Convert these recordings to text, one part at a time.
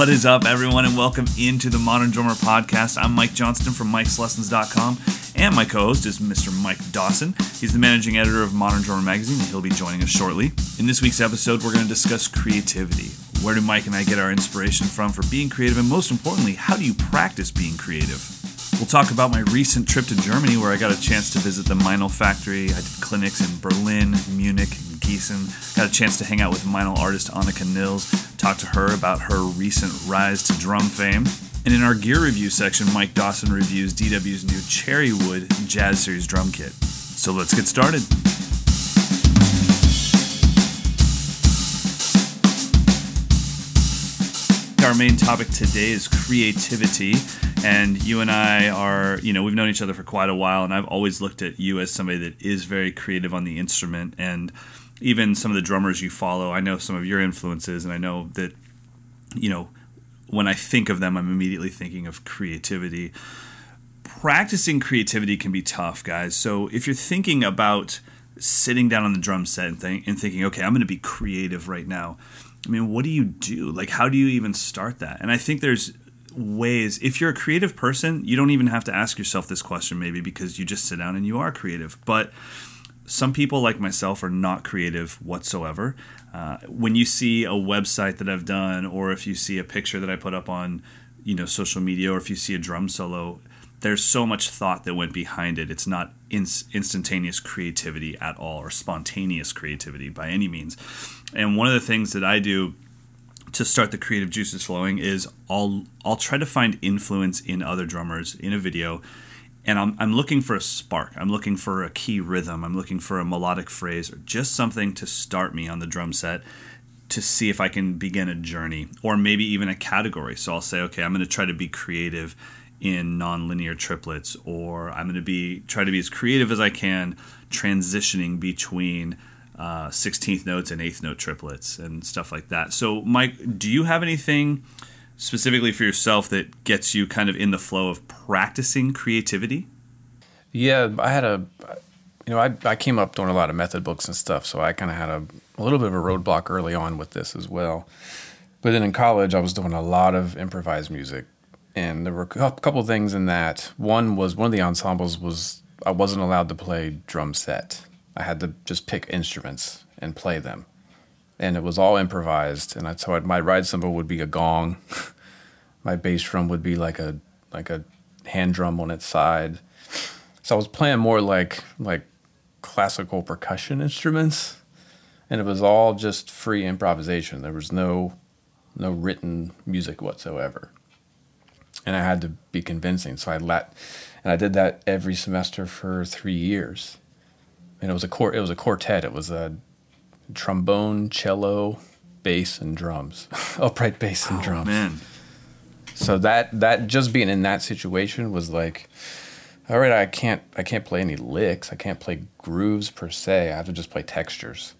What is up, everyone, and welcome into the Modern Drummer Podcast. I'm Mike Johnston from Mike'sLessons.com, and my co host is Mr. Mike Dawson. He's the managing editor of Modern Drummer Magazine, and he'll be joining us shortly. In this week's episode, we're going to discuss creativity. Where do Mike and I get our inspiration from for being creative, and most importantly, how do you practice being creative? We'll talk about my recent trip to Germany where I got a chance to visit the Meinl factory. I did clinics in Berlin, Munich, and Got a chance to hang out with Meinl artist Anika Nilles, talk to her about her recent rise to drum fame. And in our gear review section, Mike Dawson reviews DW's new Cherrywood Jazz Series drum kit. So let's get started. Our main topic today is creativity and you and I are, you know, we've known each other for quite a while, and I've always looked at you as somebody that is very creative on the instrument, and even some of the drummers you follow, I know some of your influences, and I know that, you know, when I think of them, I'm immediately thinking of creativity. Practicing creativity can be tough, guys. So if you're thinking about sitting down on the drum set and, and thinking, okay, I'm going to be creative right now. I mean, what do you do? Like, how do you even start that? And I think there's ways if you're a creative person you don't even have to ask yourself this question maybe because you just sit down and you are creative but some people like myself are not creative whatsoever. Uh, when you see a website that i've done or if you see a picture that i put up on you know social media or if you see a drum solo there's so much thought that went behind it. It's not instantaneous creativity at all or spontaneous creativity by any means. And one of the things that i do to start the creative juices flowing is I'll I'll try to find influence in other drummers in a video and I'm, I'm looking for a spark. I'm looking for a key rhythm. I'm looking for a melodic phrase or just something to start me on the drum set to see if i can begin a journey or maybe even a category. So i'll say okay i'm going to try to be creative in nonlinear triplets or i'm going to be try to be as creative as i can transitioning between uh, 16th notes and eighth note triplets and stuff like that. So, Mike, do you have anything specifically for yourself that gets you kind of in the flow of practicing creativity? Yeah, I had a, you know, I, I came up doing a lot of method books and stuff, so I kind of had a, a little bit of a roadblock early on with this as well. But then in college, I was doing a lot of improvised music, and there were a couple things in that. One was one of the ensembles was I wasn't allowed to play drum set I had to just pick instruments and play them. And it was all improvised. And so I'd, my ride cymbal would be a gong. my bass drum would be like a like a hand drum on its side. So I was playing more like like classical percussion instruments. And it was all just free improvisation. There was no no written music whatsoever. And I had to be convincing. So I let and I did that every semester for three years and it was a it was a quartet. It was a trombone, cello, bass, and drums, upright bass and oh, drums. Man, so that that just being in that situation was like, all right, I can't I can't play any licks. I can't play grooves per se. I have to just play textures.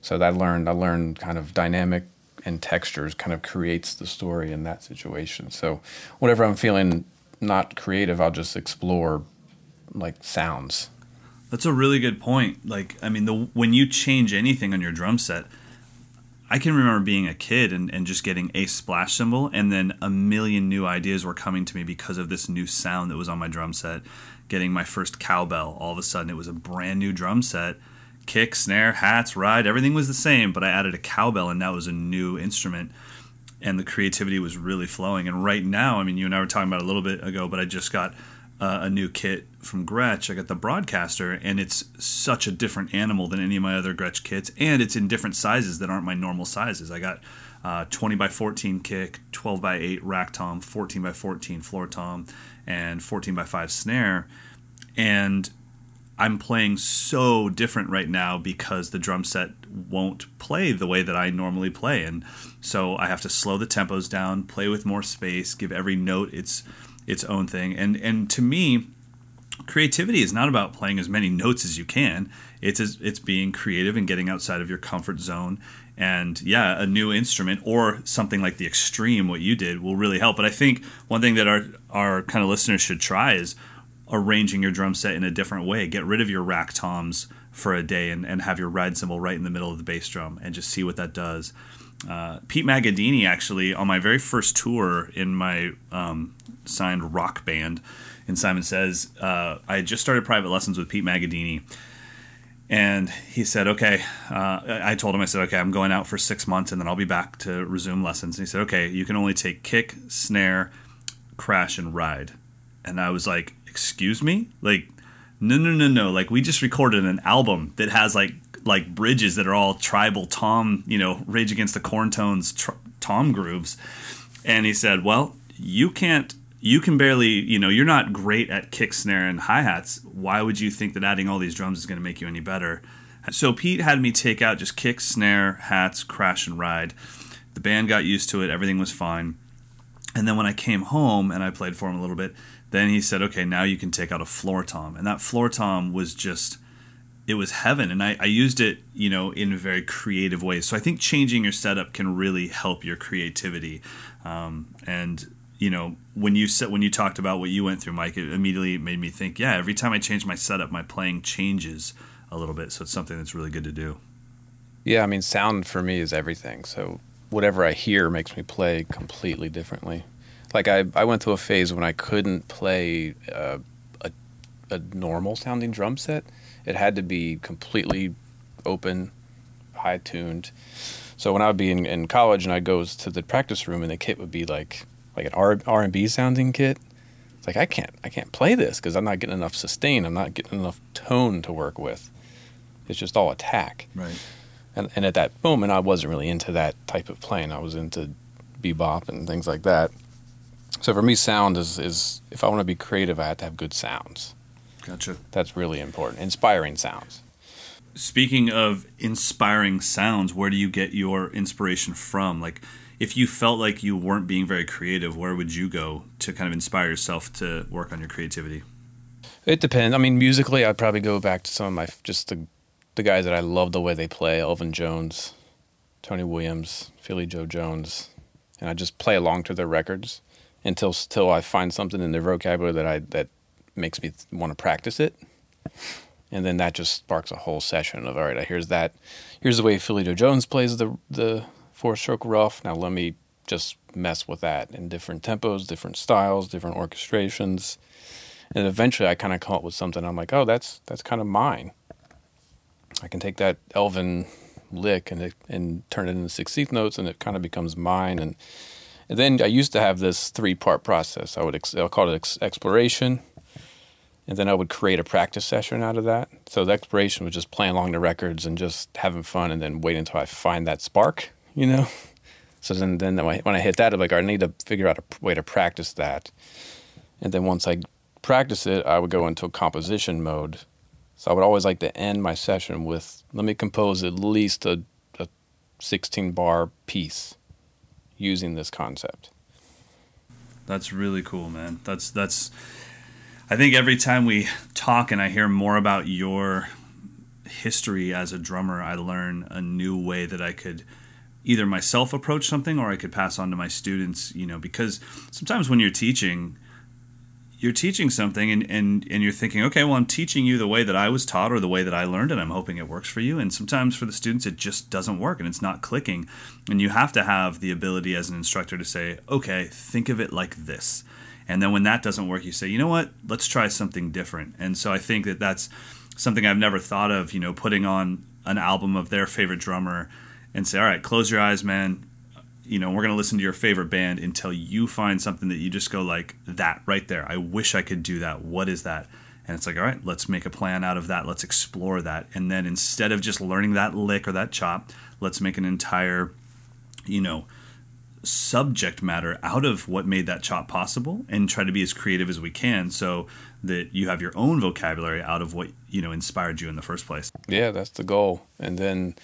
So that I learned I learned kind of dynamic and textures kind of creates the story in that situation. So whenever I'm feeling not creative, I'll just explore like sounds that's a really good point. Like, I mean, the when you change anything on your drum set, I can remember being a kid and, and just getting a splash cymbal, and then a million new ideas were coming to me because of this new sound that was on my drum set. Getting my first cowbell, all of a sudden it was a brand new drum set. Kick, snare, hats, ride, everything was the same, but I added a cowbell, and that was a new instrument. And the creativity was really flowing. And right now, I mean, you and I were talking about a little bit ago, but I just got uh, a new kit from Gretsch. I got the Broadcaster, and it's such a different animal than any of my other Gretsch kits, and it's in different sizes that aren't my normal sizes. I got uh, 20 by 14 kick, 12 by 8 rack tom, 14 by 14 floor tom, and 14 by 5 snare, and I'm playing so different right now because the drum set won't play the way that I normally play, and so I have to slow the tempos down, play with more space, give every note its its own thing. And and to me, creativity is not about playing as many notes as you can. It's as, it's being creative and getting outside of your comfort zone. And yeah, a new instrument or something like the extreme, what you did, will really help. But I think one thing that our our kind of listeners should try is arranging your drum set in a different way. Get rid of your rack toms for a day and, and have your ride cymbal right in the middle of the bass drum and just see what that does uh, Pete Magadini actually on my very first tour in my um, signed rock band in Simon Says, uh, I had just started private lessons with Pete Magadini. And he said, okay. Uh, I told him, I said, okay, I'm going out for six months and then I'll be back to resume lessons. And he said, okay, you can only take kick, snare, crash, and ride. And I was like, excuse me? Like, no, no, no, no. Like, we just recorded an album that has like like bridges that are all tribal tom, you know, Rage Against the Corn Tones tr- tom grooves. And he said, well, you can't you can barely, you know, you're not great at kick, snare, and hi hats. Why would you think that adding all these drums is going to make you any better? So Pete had me take out just kick, snare, hats, crash, and ride. The band got used to it. Everything was fine. And then when I came home and I played for him a little bit, then he said, okay, now you can take out a floor tom. And that floor tom was just, it was heaven. And I, I used it, you know, in very creative ways. So I think changing your setup can really help your creativity. Um, and you know when you said when you talked about what you went through mike it immediately made me think yeah every time i change my setup my playing changes a little bit so it's something that's really good to do yeah i mean sound for me is everything so whatever i hear makes me play completely differently like i, I went through a phase when i couldn't play uh, a, a normal sounding drum set it had to be completely open high tuned so when i would be in, in college and i'd go to the practice room and the kit would be like like an R R and B sounding kit. It's like I can't I can't play this because I'm not getting enough sustain. I'm not getting enough tone to work with. It's just all attack. Right. And and at that moment, I wasn't really into that type of playing. I was into bebop and things like that. So for me, sound is is if I want to be creative, I have to have good sounds. Gotcha. That's really important. Inspiring sounds. Speaking of inspiring sounds, where do you get your inspiration from? Like if you felt like you weren't being very creative, where would you go to kind of inspire yourself to work on your creativity? It depends. I mean, musically, I'd probably go back to some of my just the the guys that I love the way they play: Elvin Jones, Tony Williams, Philly Joe Jones, and I just play along to their records until until I find something in their vocabulary that I that makes me want to practice it. And then that just sparks a whole session of all right, here's that, here's the way Philly Joe Jones plays the the four stroke rough. Now let me just mess with that in different tempos, different styles, different orchestrations. And eventually I kind of come up with something. I'm like, oh, that's that's kind of mine. I can take that Elvin lick and it, and turn it into 16th notes, and it kind of becomes mine. And, and then I used to have this three part process. I would ex- I'll call it ex- exploration, and then I would create a practice session out of that. So the exploration was just playing along the records and just having fun, and then wait until I find that spark you know. So then, then when I hit that, I'm like, I need to figure out a way to practice that. And then once I practice it, I would go into composition mode. So I would always like to end my session with, let me compose at least a, a 16 bar piece using this concept. That's really cool, man. That's that's. I think every time we talk and I hear more about your history as a drummer, I learn a new way that I could either myself approach something or I could pass on to my students, you know, because sometimes when you're teaching, you're teaching something and, and, and you're thinking, okay, well, I'm teaching you the way that I was taught or the way that I learned, and I'm hoping it works for you. And sometimes for the students, it just doesn't work and it's not clicking. And you have to have the ability as an instructor to say, okay, think of it like this. And then when that doesn't work, you say, you know what, let's try something different. And so I think that that's something I've never thought of, you know, putting on an album of their favorite drummer and say, all right, close your eyes, man. You know, we're going to listen to your favorite band until you find something that you just go like that right there. I wish I could do that. What is that? And it's like, all right, let's make a plan out of that. Let's explore that. And then instead of just learning that lick or that chop, let's make an entire, you know, subject matter out of what made that chop possible and try to be as creative as we can so that you have your own vocabulary out of what, you know, inspired you in the first place. Yeah, that's the goal. And then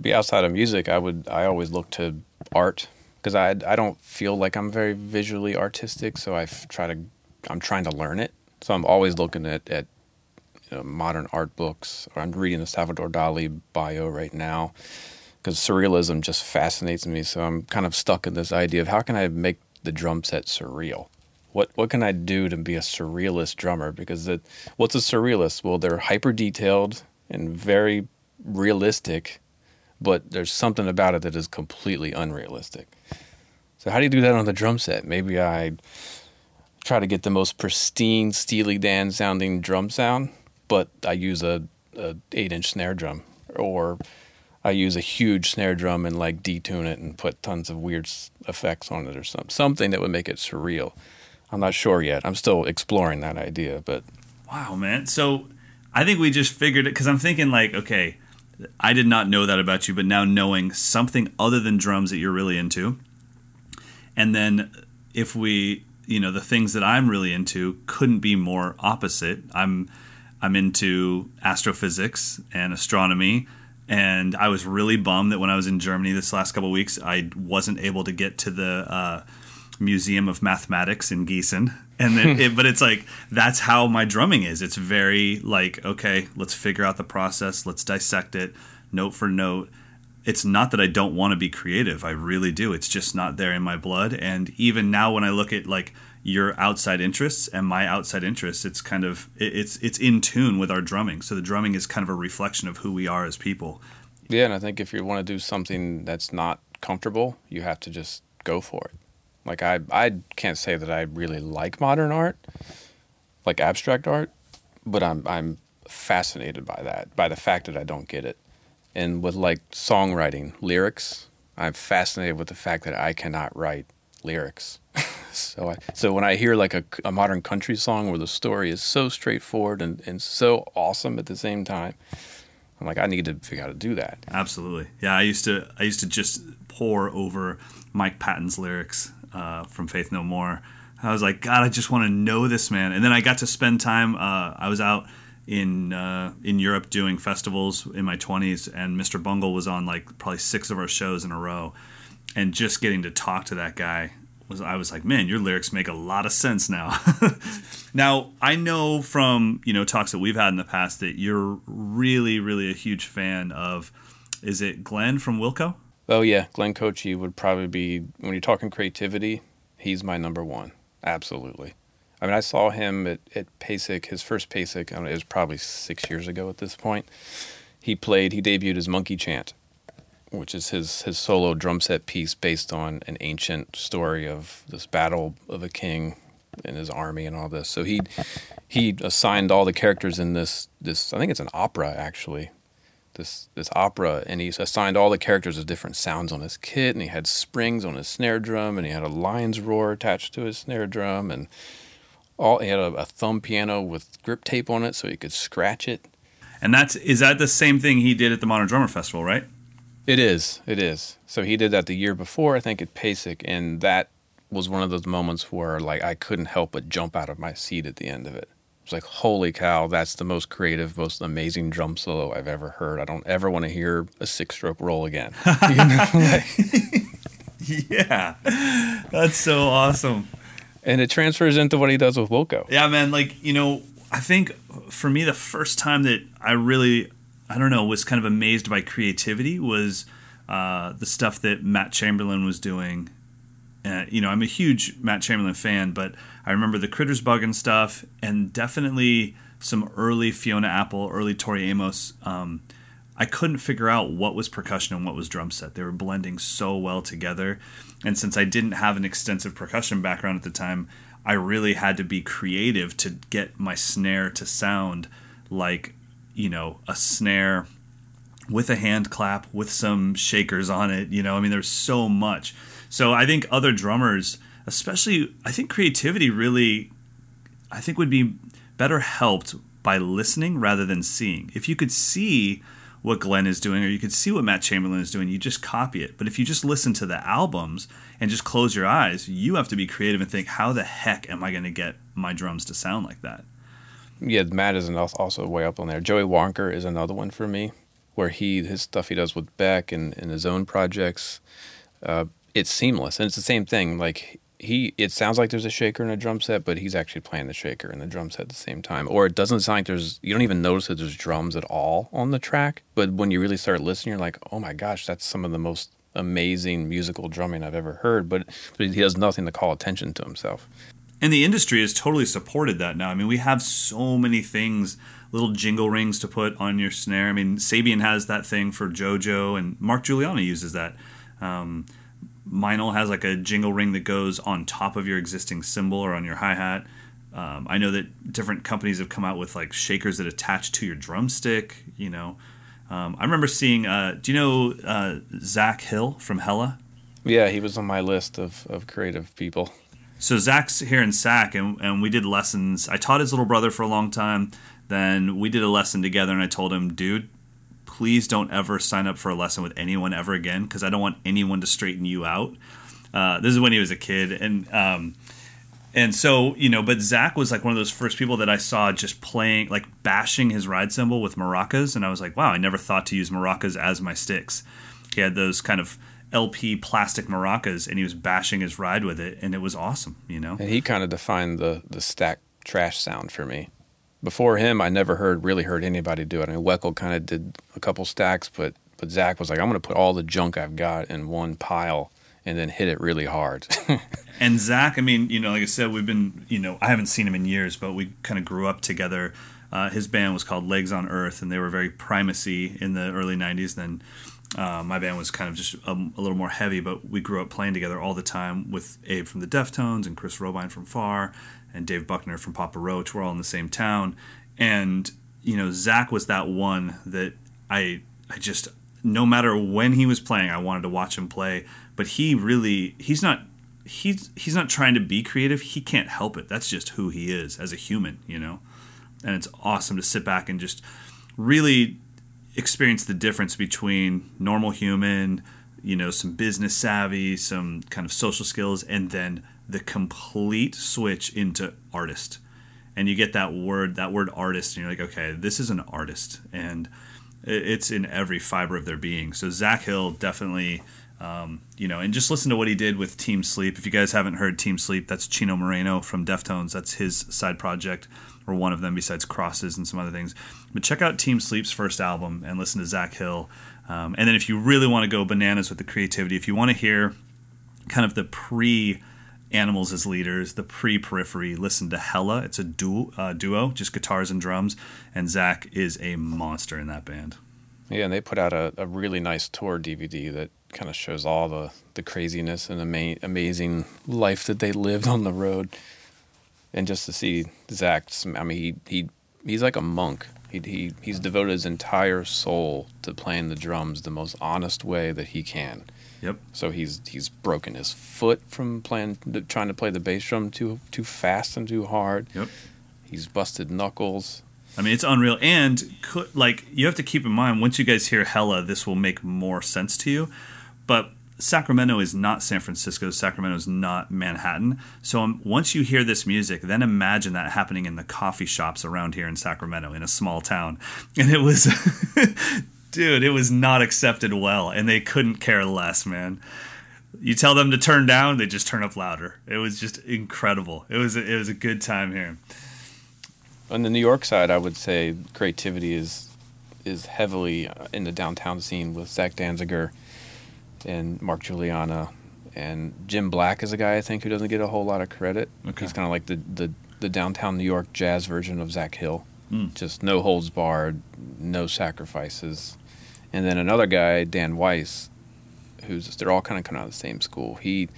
be outside of music, I would I always look to art because I I don't feel like I'm very visually artistic, so I try to I'm trying to learn it. So I'm always looking at at you know, modern art books. I'm reading the Salvador Dali bio right now because surrealism just fascinates me. So I'm kind of stuck in this idea of how can I make the drum set surreal. What what can I do to be a surrealist drummer? Because the, what's a surrealist? Well, they're hyper detailed and very realistic but there's something about it that is completely unrealistic. So how do you do that on the drum set? Maybe I try to get the most pristine Steely Dan sounding drum sound, but I use a, a eight inch snare drum, or I use a huge snare drum and like detune it and put tons of weird effects on it or something, something that would make it surreal. I'm not sure yet. I'm still exploring that idea, but wow, man. So I think we just figured it because I'm thinking like, okay, I did not know that about you, but now knowing something other than drums that you're really into, and then if we, you know, the things that I'm really into couldn't be more opposite. I'm I'm into astrophysics and astronomy. And I was really bummed that when I was in Germany this last couple weeks, I wasn't able to get to the uh, Museum of Mathematics in Gießen. And then, hmm. it, but it's like that's how my drumming is. It's very like okay, let's figure out the process, let's dissect it note for note. It's not that I don't want to be creative. I really do. It's just not there in my blood. And even now, when I look at like your outside interests and my outside interests, it's kind of it's it's in tune with our drumming. So the drumming is kind of a reflection of who we are as people. Yeah, and I think if you want to do something that's not comfortable, you have to just go for it. Like I I can't say that I really like modern art, like abstract art, but I'm I'm fascinated by that, by the fact that I don't get it. And with like songwriting, lyrics, I'm fascinated with the fact that I cannot write lyrics. so I, so when I hear like a, a, modern country song where the story is so straightforward and, and so awesome at the same time, I'm like, I need to figure out how to do that. Absolutely. Yeah, I used to I used to just pour over Mike Patton's lyrics uh, from Faith No More. I was like, God, I just want to know this man. And then I got to spend time. Uh, I was out in uh, in Europe doing festivals in my 20s, and Mr. Bungle was on like probably six of our shows in a row, and just getting to talk to that guy was I was like, man, your lyrics make a lot of sense now. now I know from you know talks that we've had in the past that you're really really a huge fan of. Is it Glenn from Wilco? Oh yeah, Glenn Kotche would probably be when you're talking creativity. He's my number one. Absolutely. I mean, I saw him at, at PASIC, his first PASIC, I mean, it was probably six years ago at this point. He played, he debuted his Monkey Chant, which is his, his solo drum set piece based on an ancient story of this battle of a king and his army and all this. So he he assigned all the characters in this this I think it's an opera actually. This this opera and he assigned all the characters as different sounds on his kit and he had springs on his snare drum and he had a lion's roar attached to his snare drum and all he had a, a thumb piano with grip tape on it so he could scratch it. And that's is that the same thing he did at the Modern Drummer Festival, right? It is. It is. So he did that the year before, I think, at PASIC, and that was one of those moments where like I couldn't help but jump out of my seat at the end of it. It was like, holy cow, that's the most creative, most amazing drum solo I've ever heard. I don't ever want to hear a six stroke roll again. You know? like, yeah. That's so awesome and it transfers into what he does with Wilco. Yeah, man. Like you know, I think for me, the first time that I really, I don't know, was kind of amazed by creativity was uh, the stuff that Matt Chamberlain was doing. Uh, you know, I'm a huge Matt Chamberlain fan, but I remember the Critters Buggin stuff, and definitely some early Fiona Apple, early Tori Amos. Um, I couldn't figure out what was percussion and what was drum set. They were blending so well together. And since I didn't have an extensive percussion background at the time, I really had to be creative to get my snare to sound like, you know, a snare with a hand clap with some shakers on it. You know, I mean, there's so much. So I think other drummers, especially, I think creativity really, I think would be better helped by listening rather than seeing. If you could see what Glenn is doing or you could see what Matt Chamberlain is doing, you just copy it. But if you just listen to the albums and just close your eyes, you have to be creative and think, how the heck am I going to get my drums to sound like that? Yeah, Matt is also way up on there. Joey Waronker is another one for me, where he his stuff he does with Beck and, and his own projects, uh, it's seamless and it's the same thing. Like he it sounds like there's a shaker and a drum set, but he's actually playing the shaker and the drum set at the same time. Or it doesn't sound like there's you don't even notice that there's drums at all on the track. But when you really start listening, you're like, oh my gosh, that's some of the most amazing musical drumming I've ever heard. But, he has nothing to call attention to himself. and the industry has totally supported that now. I mean, we have so many things, little jingle rings to put on your snare. I mean, Sabian has that thing for JoJo, and Mark Guiliana uses that. Um, Meinl has like a jingle ring that goes on top of your existing cymbal or on your hi hat. Um, I know that different companies have come out with like shakers that attach to your drumstick. You know, um, I remember seeing. Uh, do you know uh, Zach Hill from Hella? Yeah, he was on my list of, of creative people. So Zach's here in SAC, and, and we did lessons. I taught his little brother for a long time. Then we did a lesson together, and I told him, dude, please don't ever sign up for a lesson with anyone ever again because I don't want anyone to straighten you out. Uh, this is when he was a kid, and um, and so you know, but Zach was like one of those first people that I saw just playing, like bashing his ride cymbal with maracas, and I was like, wow, I never thought to use maracas as my sticks. He had those kind of LP plastic maracas, and he was bashing his ride with it, and it was awesome, you know. And he kind of defined the the stack trash sound for me. Before him, I never heard really heard anybody do it. I mean, Weckl kind of did a couple stacks, but but Zach was like, I'm going to put all the junk I've got in one pile and then hit it really hard. and Zach, I mean, you know, like I said, we've been, you know, I haven't seen him in years, but we kind of grew up together. Uh, his band was called Legs on Earth, and they were very primacy in the early '90s. Then uh, my band was kind of just a, a, little more heavy, but we grew up playing together all the time with Abe from the Deftones and Chris Robyn from Far and Dave Buckner from Papa Roach. We're all in the same town, and you know, Zach was that one that I I just no matter when he was playing, I wanted to watch him play but he really he's not he's he's not trying to be creative. He can't help it. That's just who he is as a human, you know. And it's awesome to sit back and just really experience the difference between normal human, you know, some business savvy, some kind of social skills, and then the complete switch into artist. And you get that word, that word artist, and you're like, okay, this is an artist, and it's in every fiber of their being. So Zach Hill definitely um, you know, and just listen to what he did with Team Sleep. If you guys haven't heard Team Sleep, that's Chino Moreno from Deftones. That's his side project, or one of them besides Crosses and some other things. But check out Team Sleep's first album and listen to Zach Hill. Um, and then if you really want to go bananas with the creativity, if you want to hear kind of the pre Animals as leaders, the pre periphery, listen to Hella. It's a duo, uh, duo, just guitars and drums. And Zach is a monster in that band. Yeah, and they put out a, a really nice tour DVD that kind of shows all the, the craziness and ama- amazing life that they lived on the road. And just to see Zach, I mean, he, he he's like a monk. He, he he's devoted his entire soul to playing the drums the most honest way that he can. Yep. So he's he's broken his foot from playing trying to play the bass drum too too fast and too hard. Yep. He's busted knuckles. I mean, it's unreal. And could, like you have to keep in mind once you guys hear Hella, this will make more sense to you. But Sacramento is not San Francisco. Sacramento is not Manhattan. So um, once you hear this music, then imagine that happening in the coffee shops around here in Sacramento, in a small town. And it was, dude, it was not accepted well, and they couldn't care less, man. You tell them to turn down, they just turn up louder. It was just incredible. It was it was a good time here. On the New York side, I would say creativity is is heavily uh, in the downtown scene with Zach Danziger and Mark Guiliana and Jim Black is a guy I think who doesn't get a whole lot of credit. Okay. He's kind of like the, the the downtown New York jazz version of Zach Hill. Mm. Just no holds barred, no sacrifices. And then another guy, Dan Weiss, who's they're all kind of coming out of the same school. He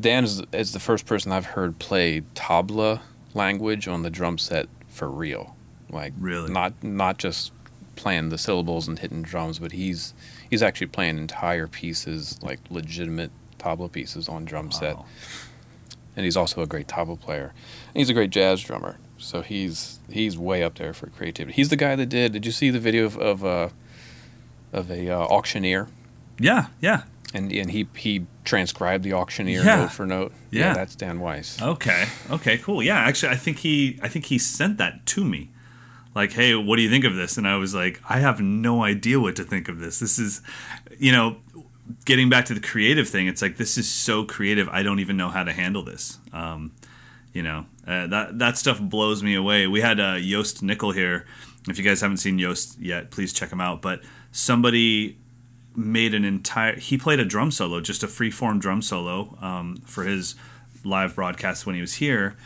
Dan is, is the first person I've heard play tabla language on the drum set for real. Like really not not just playing the syllables and hitting drums, but he's he's actually playing entire pieces, like legitimate tabla pieces on drum wow. set. And he's also a great tabla player. And he's a great jazz drummer. So he's he's way up there for creativity. He's the guy that did. Did you see the video of of, uh, of a uh, auctioneer? Yeah, yeah. And and he he transcribed the auctioneer yeah. note for note. Yeah. yeah, that's Dan Weiss. Okay, okay, cool. Yeah, actually, I think he I think he sent that to me like, hey, what do you think of this? And I was like, I have no idea what to think of this. This is, you know, getting back to the creative thing. It's like this is so creative. I don't even know how to handle this. Um, you know, uh, that that stuff blows me away. We had uh, Jost Nickel here. If you guys haven't seen Jost yet, please check him out. But somebody made an entire. He played a drum solo, just a free form drum solo um, for his live broadcast when he was here,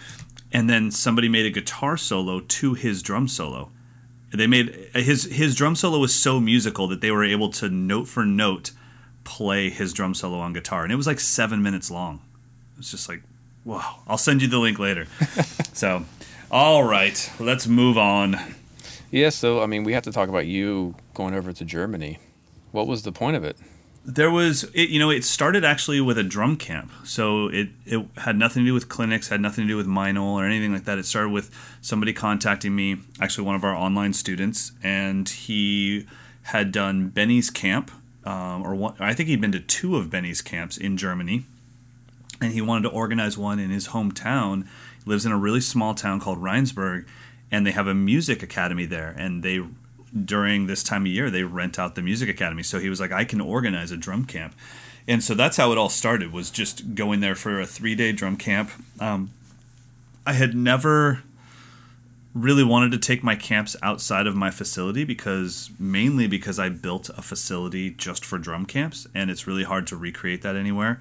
and then somebody made a guitar solo to his drum solo. They made his his drum solo was so musical that they were able to note for note play his drum solo on guitar, and it was like seven minutes long. It was just like, wow! I'll send you the link later. so, all right, let's move on. Yeah, so I mean, we have to talk about you going over to Germany. What was the point of it? There was, it, you know, it started actually with a drum camp. So it, it had nothing to do with clinics, had nothing to do with Meinl or anything like that. It started with somebody contacting me, actually one of our online students, and he had done Benny's camp, um, or one, I think he'd been to two of Benny's camps in Germany, and he wanted to organize one in his hometown. He lives in a really small town called Rheinsberg, and they have a music academy there, and they during this time of year they rent out the music academy. So he was like i can organize a drum camp. And so that's how it all started was just going there for a three day drum camp. Um, i had never really wanted to take my camps outside of my facility because mainly because i built a facility just for drum camps and it's really hard to recreate that anywhere.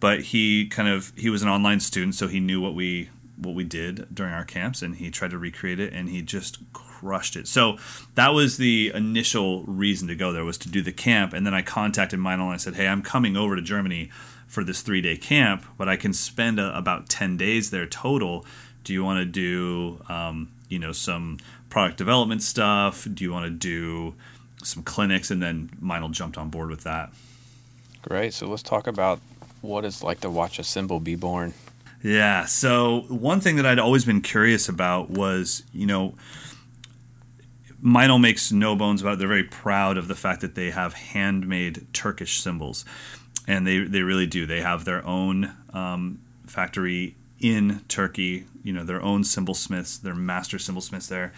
But he kind of he was an online student so he knew what we what we did during our camps and he tried to recreate it and he just crushed it. So that was the initial reason to go there was to do the camp and then I contacted Meinl and I said, "Hey, I'm coming over to Germany for this 3-day camp, but I can spend a, about 10 days there total. Do you want to do um, you know some product development stuff? Do you want to do some clinics?" And then Meinl jumped on board with that. Great. So let's talk about what it's like to watch a cymbal be born. Yeah. So one thing that I'd always been curious about was, you know, Meinl makes no bones about it. They're very proud of the fact that they have handmade Turkish cymbals, and they they really do. They have their own um, factory in Turkey. You know, their own cymbal smiths, their master cymbal smiths there.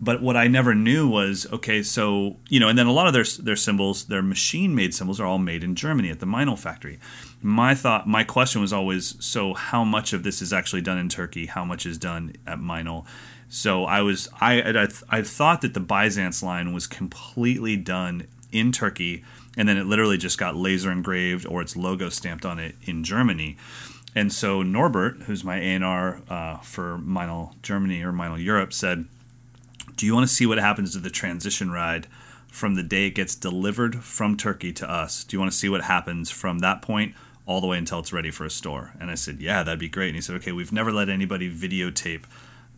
But what I never knew was okay, so you know, and then a lot of their their cymbals, their machine made cymbals, are all made in Germany at the Meinl factory my thought my question was always so how much of this is actually done in turkey? How much is done at Meinl so i was i i, I thought that the byzance line was completely done in turkey and then it literally just got laser engraved or its logo stamped on it in germany. And so norbert who's my A&R uh, for Meinl germany or Meinl europe said do you want to see what happens to the transition ride from the day it gets delivered from turkey to us? Do you want to see what happens from that point all the way until it's ready for a store. And I said, Yeah, that'd be great. And he said, Okay, we've never let anybody videotape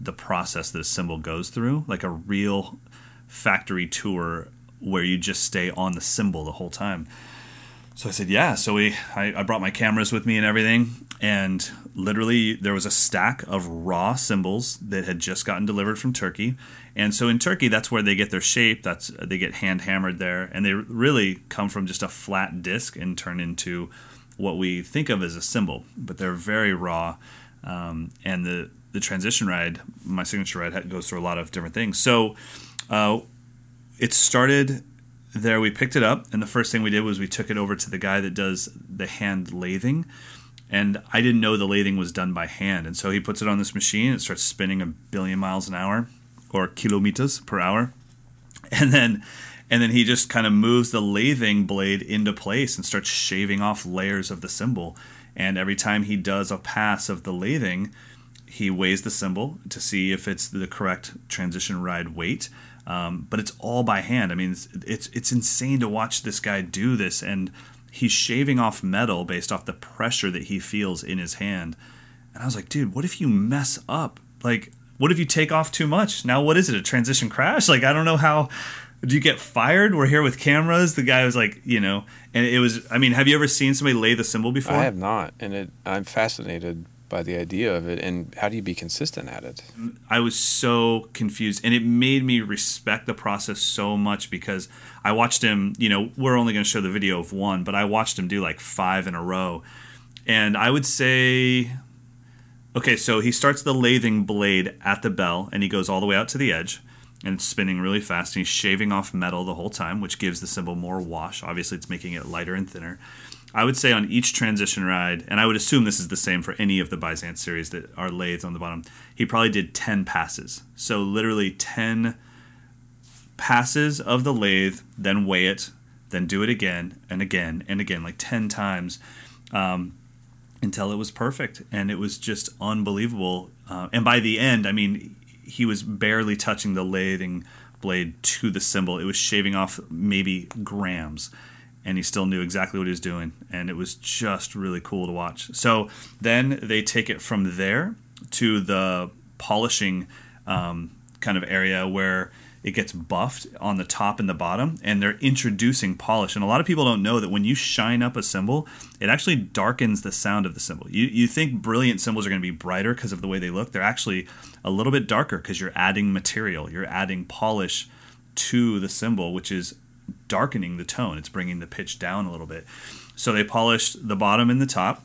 the process that a cymbal goes through, like a real factory tour where you just stay on the cymbal the whole time. So I said, Yeah. So we, I, I brought my cameras with me and everything. And literally, there was a stack of raw cymbals that had just gotten delivered from Turkey. And so in Turkey, that's where they get their shape. That's they get hand hammered there, and they really come from just a flat disc and turn into what we think of as a cymbal, but they're very raw. Um, and the the transition ride, my signature ride, goes through a lot of different things. So uh, it started there. We picked it up, and the first thing we did was we took it over to the guy that does the hand lathing. And I didn't know the lathing was done by hand, and so he puts it on this machine. It starts spinning a billion miles an hour, or kilometers per hour, and then and then he just kind of moves the lathing blade into place and starts shaving off layers of the cymbal. And every time he does a pass of the lathing, he weighs the cymbal to see if it's the correct transition ride weight. Um, but it's all by hand. I mean, it's, it's it's insane to watch this guy do this, and he's shaving off metal based off the pressure that he feels in his hand. And I was like, dude, what if you mess up? Like, what if you take off too much? Now, what is it? A transition crash? Like, I don't know how do you get fired? We're here with cameras. The guy was like, you know, and it was. I mean, have you ever seen somebody lay the cymbal before? I have not, and it, I'm fascinated by the idea of it. And how do you be consistent at it? I was so confused, and it made me respect the process so much because I watched him. You know, we're only going to show the video of one, but I watched him do like five in a row, and I would say. Okay, so he starts the lathing blade at the bell and he goes all the way out to the edge and it's spinning really fast and he's shaving off metal the whole time which gives the cymbal more wash. Obviously it's making it lighter and thinner. I would say on each transition ride and i would assume this is the same for any of the Byzance series that are lathes on the bottom he probably did 10 passes. So literally 10 passes of the lathe then weigh it then do it again and again and again like 10 times um, until it was perfect, and it was just unbelievable. Uh, and by the end, I mean, he was barely touching the lathing blade to the cymbal. It was shaving off maybe grams, and he still knew exactly what he was doing, and it was just really cool to watch. So then they take it from there to the polishing um, kind of area where it gets buffed on the top and the bottom and they're introducing polish. And a lot of people don't know that when you shine up a cymbal, it actually darkens the sound of the cymbal. you, you think brilliant cymbals are going to be brighter because of the way they look they're actually a little bit darker because you're adding material you're adding polish to the cymbal, which is darkening the tone it's bringing the pitch down a little bit. So they polished the bottom and the top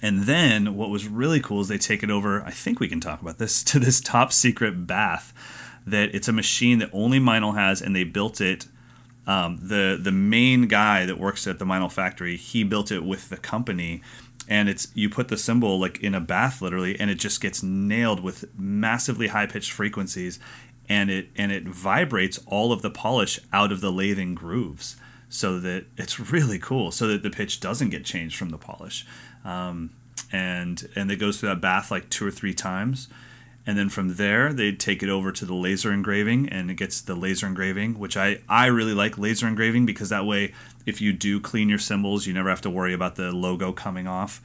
and then what was really cool is they take it over i think we can talk about this to this top secret bath that it's a machine that only Meinl has, and they built it. Um, the the main guy that works at the Meinl factory, he built it with the company, and it's you put the cymbal like in a bath literally, and it just gets nailed with massively high pitched frequencies, and it and it vibrates all of the polish out of the lathing grooves, so that it's really cool, so that the pitch doesn't get changed from the polish, um, and and it goes through that bath like two or three times and then from there they take it over to the laser engraving and it gets the laser engraving which i i really like laser engraving because that way if you do clean your cymbals you never have to worry about the logo coming off.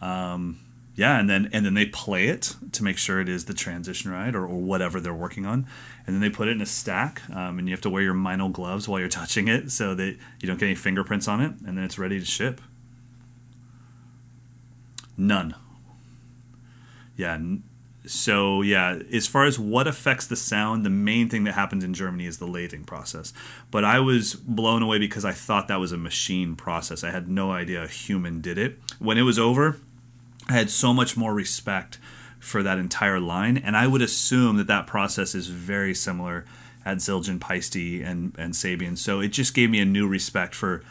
Um, yeah and then and then they play it to make sure it is the transition ride or, or whatever they're working on. And then they put it in a stack um, and you have to wear your Meinl gloves while you're touching it so that you don't get any fingerprints on it and then it's ready to ship. None. Yeah so yeah, as far as what affects the sound, the main thing that happens in Germany is the lathing process. But I was blown away because I thought that was a machine process. I had no idea a human did it. When it was over, I had so much more respect for that entire line, and I would assume that that process is very similar at Zildjian, Paiste, and and Sabian. So it just gave me a new respect for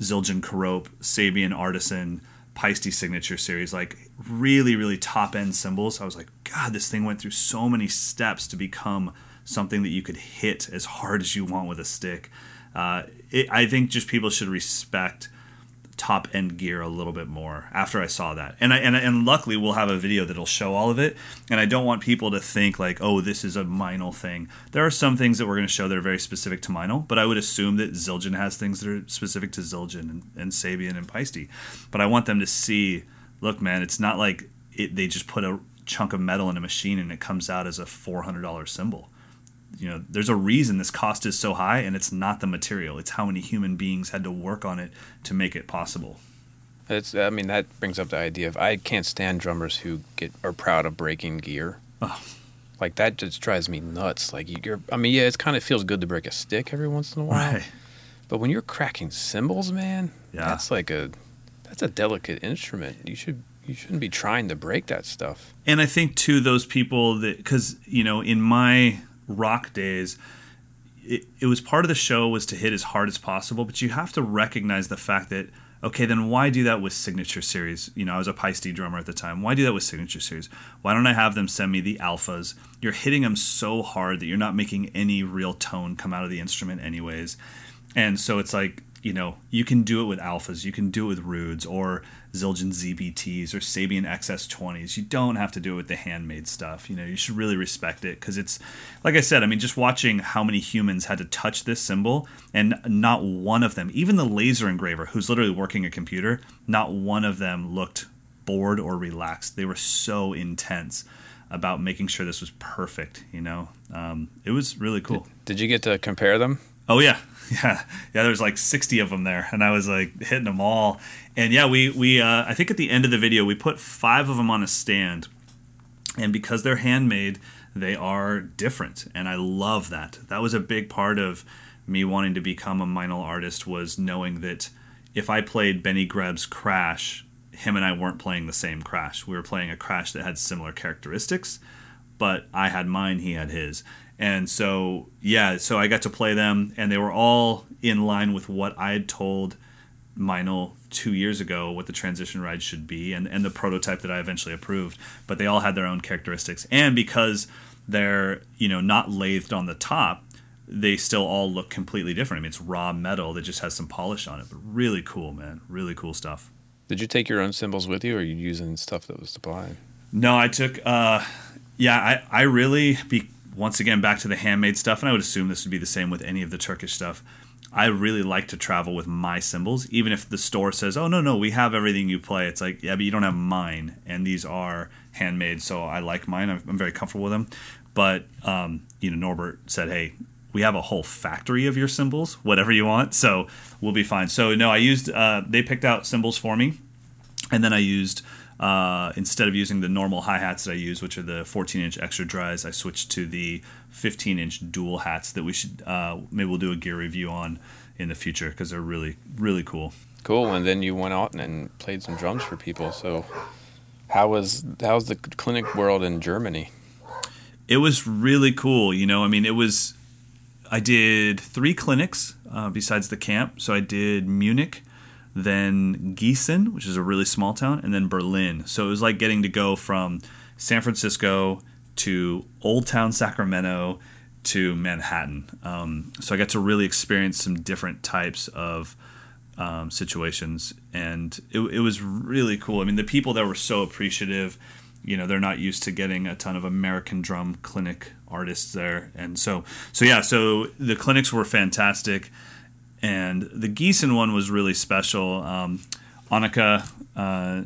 Zildjian, Kerope, Sabian, Artisan Paiste signature series, like really, really top end cymbals. I was like, God, this thing went through so many steps to become something that you could hit as hard as you want with a stick. Uh, it, I think just people should respect top end gear a little bit more after I saw that. And I and, and luckily we'll have a video that'll show all of it. And I don't want people to think like, oh, this is a Meinl thing. There are some things that we're going to show that are very specific to Meinl, but I would assume that Zildjian has things that are specific to Zildjian and, and Sabian and Paiste. But I want them to see, look, man, it's not like it, they just put a chunk of metal in a machine and it comes out as a four hundred dollar cymbal you know there's a reason this cost is so high and it's not the material it's how many human beings had to work on it to make it possible it's i mean that brings up the idea of i can't stand drummers who get are proud of breaking gear oh. like that just drives me nuts like you're i mean yeah it kind of feels good to break a stick every once in a while right. but when you're cracking cymbals man yeah. that's like a that's a delicate instrument you should you shouldn't be trying to break that stuff. And I think too those people that because you know in my rock days it, it was part of the show was to hit as hard as possible but you have to recognize the fact that okay then why do that with signature series? You know i was a Paiste drummer at the time. Why do that with signature series? Why don't i have them send me the alphas? You're hitting them so hard that you're not making any real tone come out of the instrument anyways. And so it's like you know, you can do it with alphas, you can do it with Rudes or Zildjian ZBTs or Sabian XS20s. You don't have to do it with the handmade stuff. You know, you should really respect it because it's, like I said, I mean, just watching how many humans had to touch this cymbal and not one of them, even the laser engraver who's literally working a computer, not one of them looked bored or relaxed. They were so intense about making sure this was perfect. You know, um, it was really cool. Did, did you get to compare them? Oh yeah, yeah, yeah. There's like 60 of them there, and I was like hitting them all. And yeah, we we uh, I think at the end of the video we put five of them on a stand, and because they're handmade, they are different, and I love that. That was a big part of me wanting to become a Meinl artist was knowing that if I played Benny Greb's Crash, him and I weren't playing the same Crash. We were playing a Crash that had similar characteristics, but I had mine, he had his and so, yeah, so I got to play them, and they were all in line with what I had told Meinl two years ago what the transition ride should be and, and the prototype that I eventually approved. But they all had their own characteristics. And because they're, you know, not lathed on the top, they still all look completely different. I mean, it's raw metal that just has some polish on it, but really cool, man. Really cool stuff. Did you take your own cymbals with you, or are you using stuff that was supplied? No, I took. Uh, yeah, I I really be once again back to the handmade stuff, and I would assume this would be the same with any of the Turkish stuff. I really like to travel with my cymbals, even if the store says, "Oh no, no, we have everything you play." It's like, yeah, but you don't have mine, and these are handmade, so I like mine. I'm, I'm very comfortable with them. But um, you know, Norbert said, "Hey, we have a whole factory of your cymbals, whatever you want, so we'll be fine." So no, I used. Uh, they picked out cymbals for me, and then I used. Uh, instead of using the normal hi hats that I use, which are the 14 inch extra dries, I switched to the 15 inch dual hats that we should uh, maybe we'll do a gear review on in the future because they're really really cool. Cool. And then you went out and played some drums for people. So how was how's the clinic world in Germany? It was really cool. You know, I mean, it was. I did three clinics uh, besides the camp. So I did Munich, then Gießen, which is a really small town, and then Berlin. So it was like getting to go from San Francisco to Old Town Sacramento to Manhattan. Um, so I got to really experience some different types of um, situations, and it, it was really cool. I mean, the people that were so appreciative. You know, they're not used to getting a ton of American drum clinic artists there, and so so yeah. So the clinics were fantastic, and the Gießen one was really special. Um, Anika. Uh,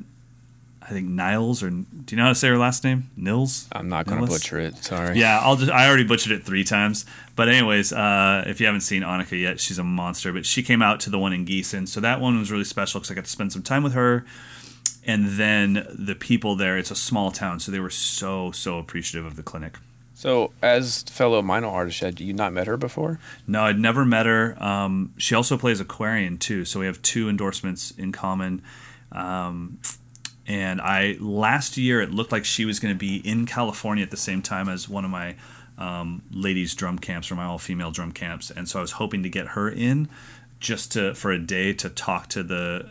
I think Niles or do you know how to say her last name? Nils. I'm not going to butcher it. Sorry. Yeah, I'll just. I already butchered it three times. But anyways, uh, if you haven't seen Anika yet, she's a monster. But she came out to the one in Gießen, so that one was really special because I got to spend some time with her. And then the people there. It's a small town, so they were so so appreciative of the clinic. So, as fellow Meinl artist, had you not met her before? No, I'd never met her. Um, she also plays Aquarian too, so we have two endorsements in common. Um, and I last year it looked like she was going to be in California at the same time as one of my um, ladies drum camps or my all female drum camps, and so I was hoping to get her in just to for a day to talk to the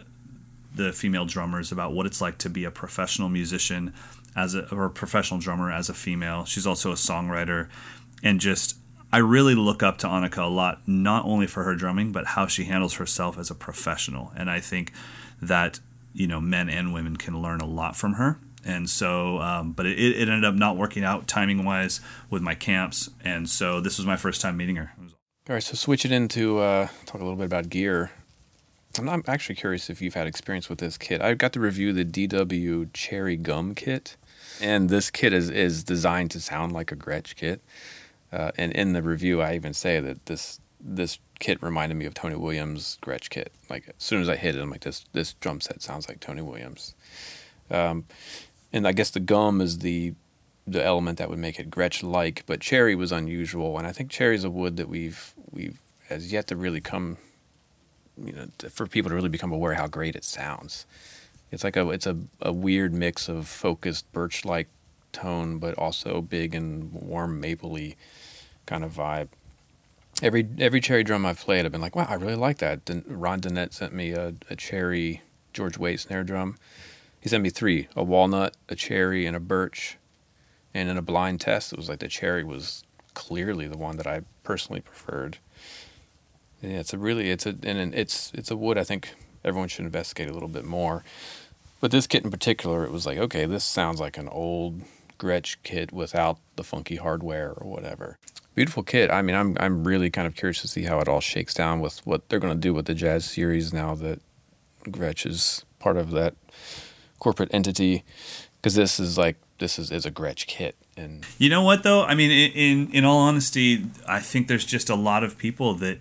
the female drummers about what it's like to be a professional musician as a or a professional drummer as a female. She's also a songwriter, and just I really look up to Anika a lot, not only for her drumming, but how she handles herself as a professional, and I think that you know men and women can learn a lot from her. And so um, but it, it ended up not working out timing wise with my camps. And so this was my first time meeting her. All right so switch it into uh, talk a little bit about gear. I'm not actually curious if you've had experience with this kit. I got to review the dw cherry gum kit. And this kit is, is designed to sound like a gretsch kit. Uh, and in the review i even say that this this kit reminded me of Tony Williams' Gretsch kit. Like as soon as I hit it, I'm like, this this drum set sounds like Tony Williams. Um, and I guess the gum is the the element that would make it Gretsch like, but cherry was unusual, and I think cherry is a wood that we've we've has yet to really come, you know, for people to really become aware how great it sounds. It's like a it's a, a weird mix of focused birch like tone, but also big and warm mapley kind of vibe every every cherry drum I've played, I've been like, wow, I really like that. Then Ronn Dunnett sent me a, a cherry George Way snare drum. He sent me three: a walnut, a cherry, and a birch. And in a blind test, it was like the cherry was clearly the one that I personally preferred. Yeah, it's a really it's a and it's it's a wood I think everyone should investigate a little bit more. But this kit in particular, it was like, okay, this sounds like an old Gretsch kit without the funky hardware or whatever. Beautiful kit. I mean, I'm I'm really kind of curious to see how it all shakes down with what they're going to do with the jazz series now that Gretsch is part of that corporate entity. Because this is like this is, is a Gretsch kit. And you know what though? I mean, in in all honesty, I think there's just a lot of people that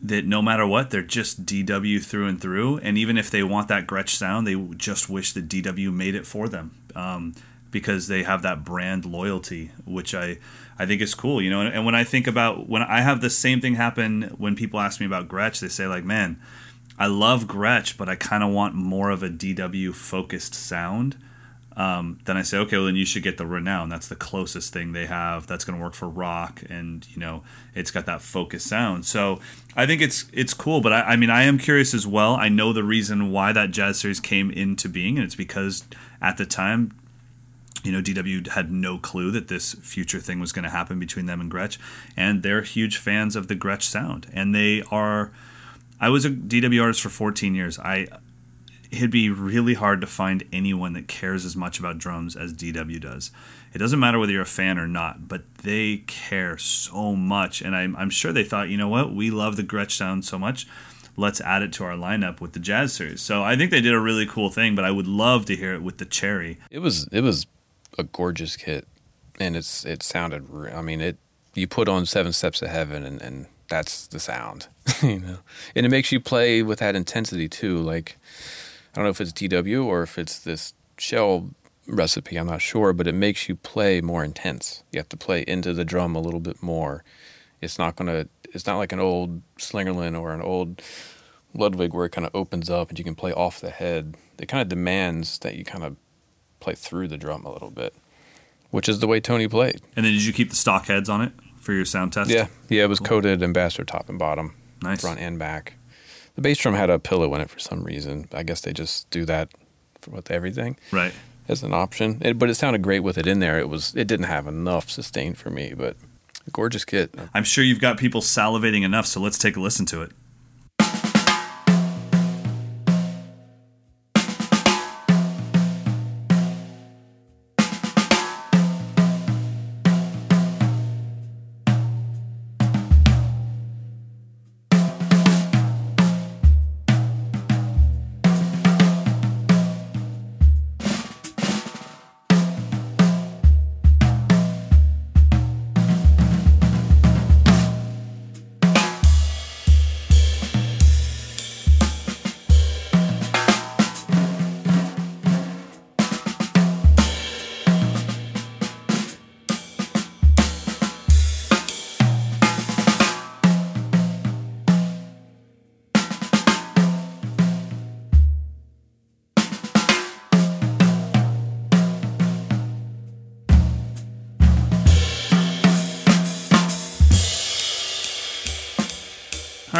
that no matter what, they're just DW through and through. And even if they want that Gretsch sound, they just wish that DW made it for them. Um, because they have that brand loyalty, which I I think is cool. You know, and, and, when I think about when I have the same thing happen when people ask me about Gretsch, they say like, man, I love Gretsch, but I kind of want more of a DW focused sound. Um, then I say, okay, well then you should get the Renown. That's the closest thing they have. That's going to work for rock, and you know, it's got that focused sound. So I think it's it's cool. But I, I mean, I am curious as well. I know the reason why that jazz series came into being, and it's because at the time you know, DW had no clue that this future thing was going to happen between them and Gretsch, and they're huge fans of the Gretsch sound. And they are. I was a DW artist for 14 years. I it'd be really hard to find anyone that cares as much about drums as DW does. It doesn't matter whether you're a fan or not, but they care so much. And I'm, I'm sure they thought, you know what, we love the Gretsch sound so much. Let's add it to our lineup with the Jazz series. So I think they did a really cool thing, but I would love to hear it with the Cherry. It was it was a gorgeous kit, and it's it sounded. I mean, it you put on Seven Steps to Heaven, and, and that's the sound, you know, and it makes you play with that intensity too. Like I don't know if it's DW or if it's this shell recipe. I'm not sure, but it makes you play more intense. You have to play into the drum a little bit more. It's not gonna. It's not like an old Slingerland or an old Ludwig where it kind of opens up and you can play off the head. It kind of demands that you kind of play through the drum a little bit, which is the way Tony played. And then did you keep the stock heads on it for your sound test? Yeah, yeah, it was coated ambassador top and bottom, Nice. front and back. The bass drum had a pillow in it for some reason. I guess they just do that for, with everything Right. as an option. It, but it sounded great with it in there. It was it didn't have enough sustain for me, but gorgeous kit. I'm sure you've got people salivating enough, so let's take a listen to it.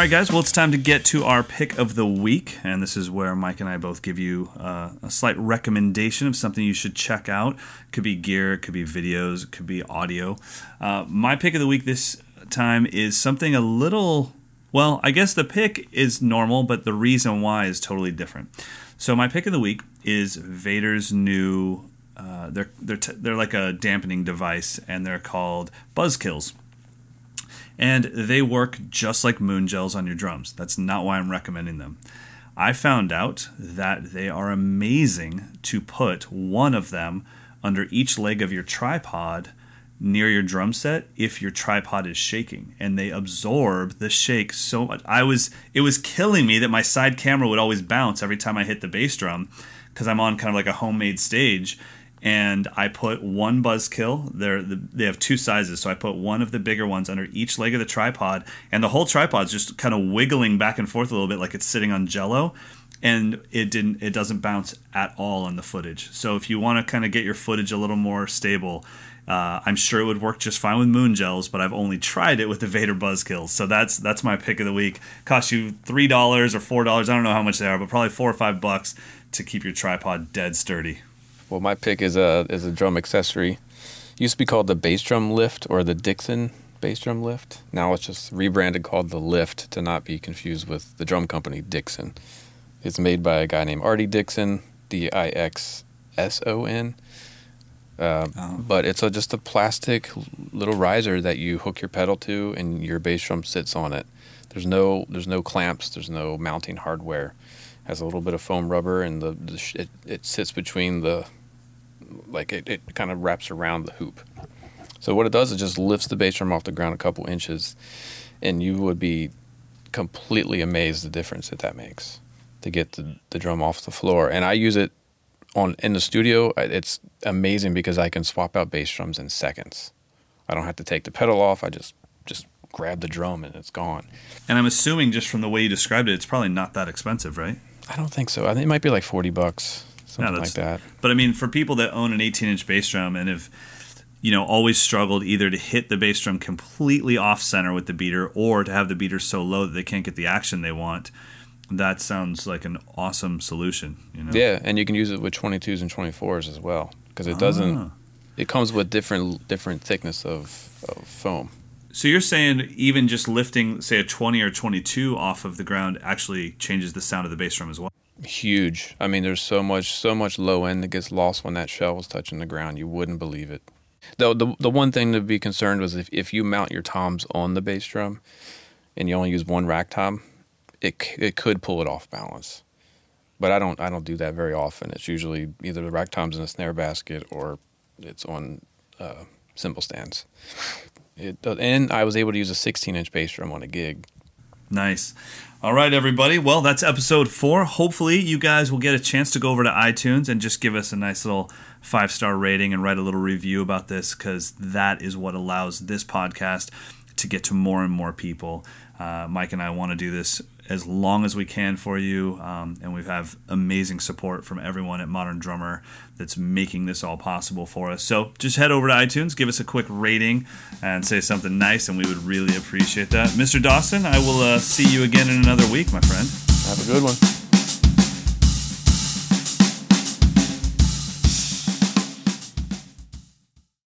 Right, guys. Well, it's time to get to our pick of the week, and this is where Mike and I both give you uh, a slight recommendation of something you should check out. Could be gear, it could be videos, it could be audio. Uh, my pick of the week this time is something a little. Well, I guess the pick is normal, but the reason why is totally different. So my pick of the week is Vater's new. Uh, they're they're t- they're like a dampening device, and they're called Buzzkills and they work just like moon gels on your drums. That's not why I'm recommending them. I found out that they are amazing to put one of them under each leg of your tripod near your drum set if your tripod is shaking and they absorb the shake so much. I was it was killing me that my side camera would always bounce every time I hit the bass drum because I'm on kind of like a homemade stage and I put one buzzkill. They're the, they have two sizes, so I put one of the bigger ones under each leg of the tripod, and the whole tripod's just kind of wiggling back and forth a little bit, like it's sitting on Jello, and it didn't it doesn't bounce at all on the footage. So if you want to kind of get your footage a little more stable. Uh, I'm sure it would work just fine with moon gels, but I've only tried it with the Vater Buzzkills. So that's that's my pick of the week. Cost you three dollars or four dollars. I don't know how much they are, but probably four or five bucks to keep your tripod dead sturdy. Well, my pick is a is a drum accessory. It Used to be called the bass drum lift or the Dixson bass drum lift. Now it's just rebranded called the Lift to not be confused with the drum company Dixon. It's made by a guy named Artie Dixson, D I X S O N. Uh, Oh. But it's a, just a plastic little riser that you hook your pedal to, and your bass drum sits on it. There's no there's no clamps. There's no mounting hardware. It Has a little bit of foam rubber, and the, the sh- it, it sits between the like it, it kind of wraps around the hoop. So what it does is just lifts the bass drum off the ground a couple inches, and you would be completely amazed the difference that that makes to get the, the drum off the floor. And I use it on in the studio. It's amazing because I can swap out bass drums in seconds. I don't have to take the pedal off. I just just grab the drum and it's gone. And I'm assuming just from the way you described it, it's probably not that expensive, right? I don't think so. I think it might be like forty bucks, something Yeah, like that's- that. But I mean, for people that own an 18 inch bass drum and have, you know, always struggled either to hit the bass drum completely off center with the beater or to have the beater so low that they can't get the action they want, that sounds like an awesome solution. You know? Yeah, and you can use it with 22s and 24s as well because it doesn't. Ah. It comes with different different thickness of, of foam. So you're saying even just lifting, say, a 20 or 22 off of the ground actually changes the sound of the bass drum as well? Huge. I mean, there's so much so much low end that gets lost when that shell was touching the ground. You wouldn't believe it. Though the the one thing to be concerned was if, if you mount your toms on the bass drum and you only use one rack tom, it it could pull it off balance. But I don't I don't do that very often. It's usually either the rack toms in a snare basket or it's on uh, cymbal stands. It, and I was able to use a 16 inch bass drum on a gig. Nice. All right, everybody. Well, that's episode four. Hopefully, you guys will get a chance to go over to iTunes and just give us a nice little five star rating and write a little review about this because that is what allows this podcast to get to more and more people. Uh, Mike and I want to do this as long as we can for you, um, and we have amazing support from everyone at Modern Drummer that's making this all possible for us. So just head over to iTunes, give us a quick rating, and say something nice, and we would really appreciate that. Mr. Dawson, I will uh, see you again in another week, my friend. Have a good one.